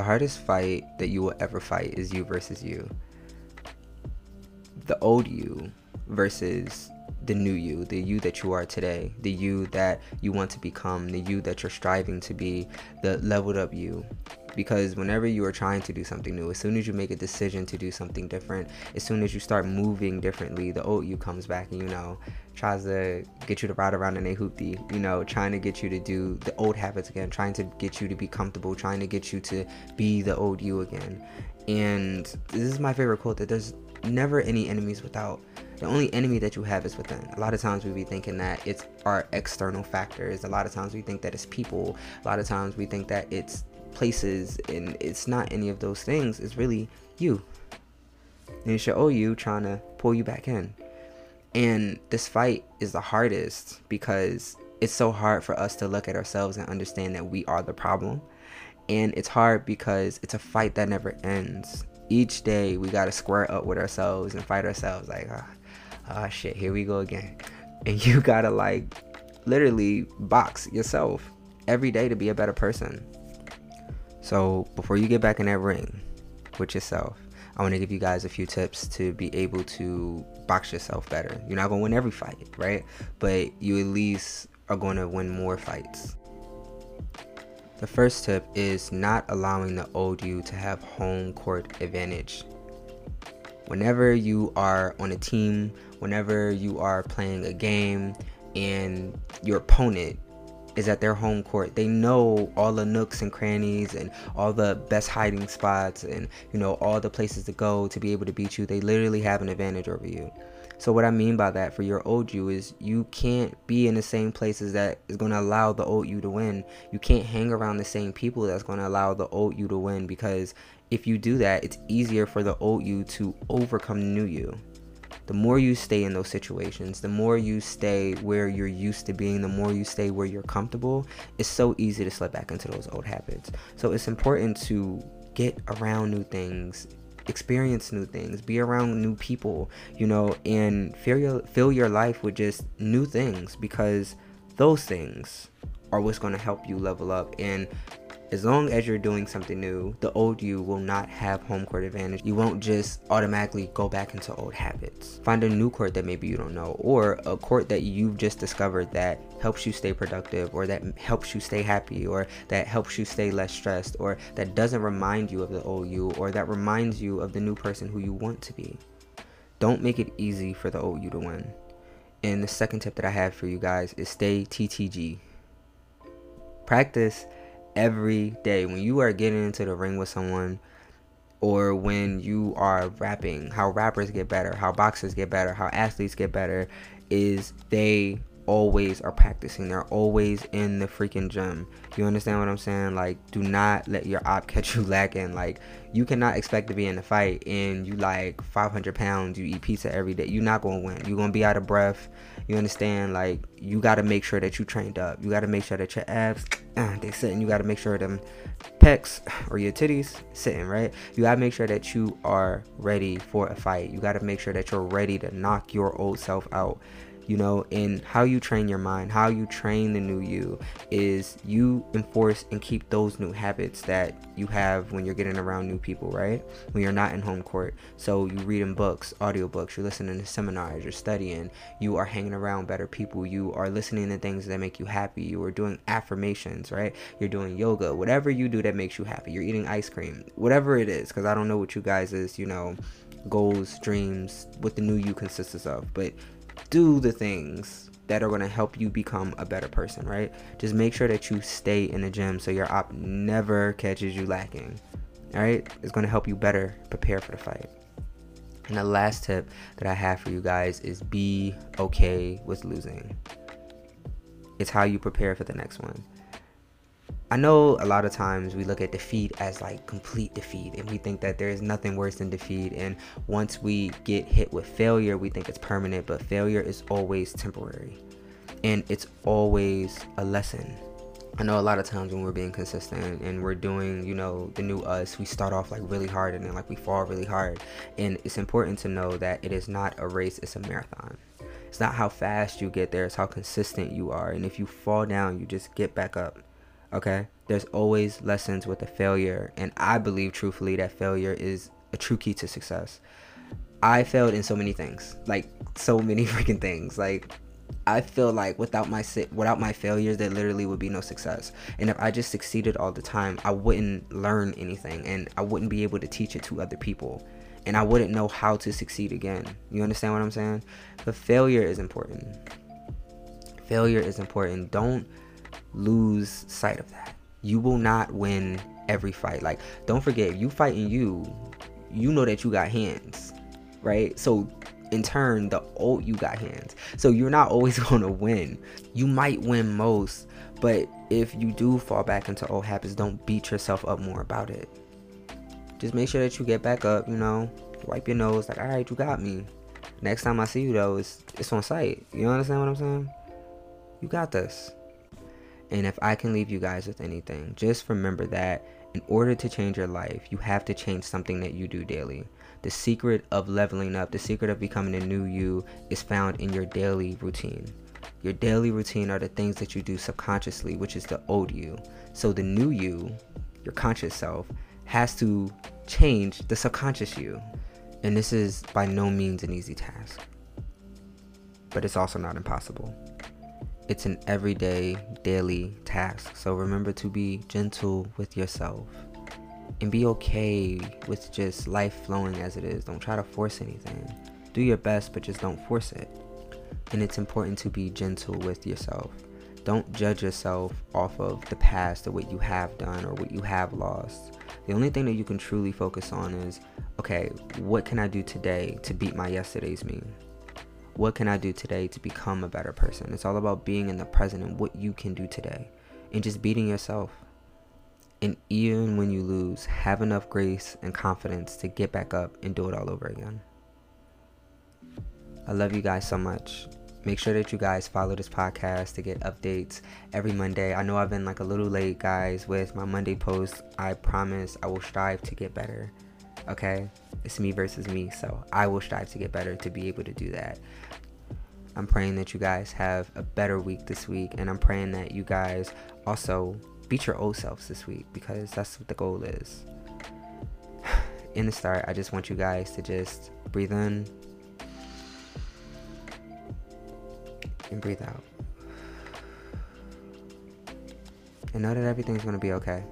the hardest fight that you will ever fight is you versus you. The old you versus the new you, the you that you are today, the you that you want to become, the you that you're striving to be, the leveled up you. Because whenever you are trying to do something new, as soon as you make a decision to do something different, as soon as you start moving differently, the old you comes back and you know tries to get you to ride around in a hoopty, you know, trying to get you to do the old habits again, trying to get you to be comfortable, trying to get you to be the old you again. And this is my favorite quote that there's never any enemies without the only enemy that you have is within. A lot of times we be thinking that it's our external factors. A lot of times we think that it's people. A lot of times we think that it's places, and it's not any of those things. It's really you. And it's your old you trying to pull you back in. And this fight is the hardest because it's so hard for us to look at ourselves and understand that we are the problem. And it's hard because it's a fight that never ends. Each day we got to square up with ourselves and fight ourselves like, ah, ah, shit, here we go again. And you got to like literally box yourself every day to be a better person. So before you get back in that ring with yourself, I want to give you guys a few tips to be able to box yourself better. You're not to win every fight, right? But you at least are to win more fights. The first tip is not allowing the old you to have home court advantage. Whenever you are on a team, whenever you are playing a game, and your opponent is at their home court. They know all the nooks and crannies and all the best hiding spots and you know all the places to go to be able to beat you. They literally have an advantage over you. So what I mean by that for your old you is you can't be in the same places that is going to allow the old you to win. You can't hang around the same people that's going to allow the old you to win because if you do that, it's easier for the old you to overcome the new you the more you stay in those situations, the more you stay where you're used to being, the more you stay where you're comfortable, it's so easy to slip back into those old habits. So it's important to get around new things, experience new things, be around new people, you know, and fill your fill your life with just new things because those things are what's going to help you level up and as long as you're doing something new, the old you will not have home court advantage. You won't just automatically go back into old habits. Find a new court that maybe you don't know, or a court that you've just discovered that helps you stay productive, or that helps you stay happy, or that helps you stay less stressed, or that doesn't remind you of the old you, or that reminds you of the new person who you want to be. Don't make it easy for the old you to win. And the second tip that I have for you guys is stay TTG. Practice every day when you are getting into the ring with someone or when you are rapping how rappers get better how boxers get better how athletes get better is they always are practicing they're always in the freaking gym you understand what i'm saying like do not let your op catch you lacking like you cannot expect to be in a fight and you like 500 pounds you eat pizza every day you're not gonna win you're gonna be out of breath you understand? Like you got to make sure that you trained up. You got to make sure that your abs uh, they sitting. You got to make sure them pecs or your titties sitting right. You got to make sure that you are ready for a fight. You got to make sure that you're ready to knock your old self out you know, and how you train your mind, how you train the new you is you enforce and keep those new habits that you have when you're getting around new people, right? When you're not in home court. So you reading books, audiobooks, you're listening to seminars, you're studying, you are hanging around better people, you are listening to things that make you happy, you are doing affirmations, right? You're doing yoga, whatever you do that makes you happy. You're eating ice cream, whatever it is, because I don't know what you guys is, you know, goals, dreams, what the new you consists of, but do the things that are going to help you become a better person, right? Just make sure that you stay in the gym so your op never catches you lacking. All right? It's going to help you better prepare for the fight. And the last tip that I have for you guys is be okay with losing. It's how you prepare for the next one. I know a lot of times we look at defeat as like complete defeat and we think that there is nothing worse than defeat and once we get hit with failure we think it's permanent but failure is always temporary and it's always a lesson. I know a lot of times when we're being consistent and we're doing, you know, the new us, we start off like really hard and then like we fall really hard. And it's important to know that it is not a race, it's a marathon. It's not how fast you get there, it's how consistent you are. And if you fall down, you just get back up Okay? There's always lessons with a failure. And I believe truthfully that failure is a true key to success. I failed in so many things. Like so many freaking things. Like I feel like without my without my failures, there literally would be no success. And if I just succeeded all the time, I wouldn't learn anything, and I wouldn't be able to teach it to other people, and I wouldn't know how to succeed again. You understand what I'm saying? But failure is important. Failure is important. Don't lose sight of that. You will not win every fight. Like, don't forget, you fighting you, you know that you got hands, right? So in turn the old you got hands. So you're not always going to win. You might win most but if you do fall back into old habits don't beat yourself up more about it. Just make sure that you get back up you know? Wipe your nose like all right you got me. Next time i see you though it's it's on sight you understand what i'm saying? You got this and if i can leave you guys with anything just remember that in order to change your life you have to change something that you do daily the secret of leveling up, the secret of becoming a new you is found in your daily routine. Your daily routine are the things that you do subconsciously, which is the old you. So the new you, your conscious self, has to change the subconscious you. And this is by no means an easy task, but it's also not impossible. It's an everyday, daily task. So remember to be gentle with yourself and be okay with just life flowing as it is. Don't try to force anything. Do your best, but just don't force it. And it's important to be gentle with yourself. Don't judge yourself off of the past or what you have done or what you have lost. The only thing that you can truly focus on is okay, what can I do today to beat my yesterday's me? What can I do today to become a better person? It's all about being in the present and what you can do today and just beating yourself. And even when you lose, have enough grace and confidence to get back up and do it all over again. I love you guys so much. Make sure that you guys follow this podcast to get updates every Monday. I know I've been like a little late, guys, with my Monday post. I promise I will strive to get better. Okay? It's me versus me, so I will strive to get better to be able to do that. I'm praying that you guys have a better week this week, and I'm praying that you guys also beat your old selves this week because that's what the goal is. In the start, I just want you guys to just breathe in and breathe out. And know that everything's going to be okay.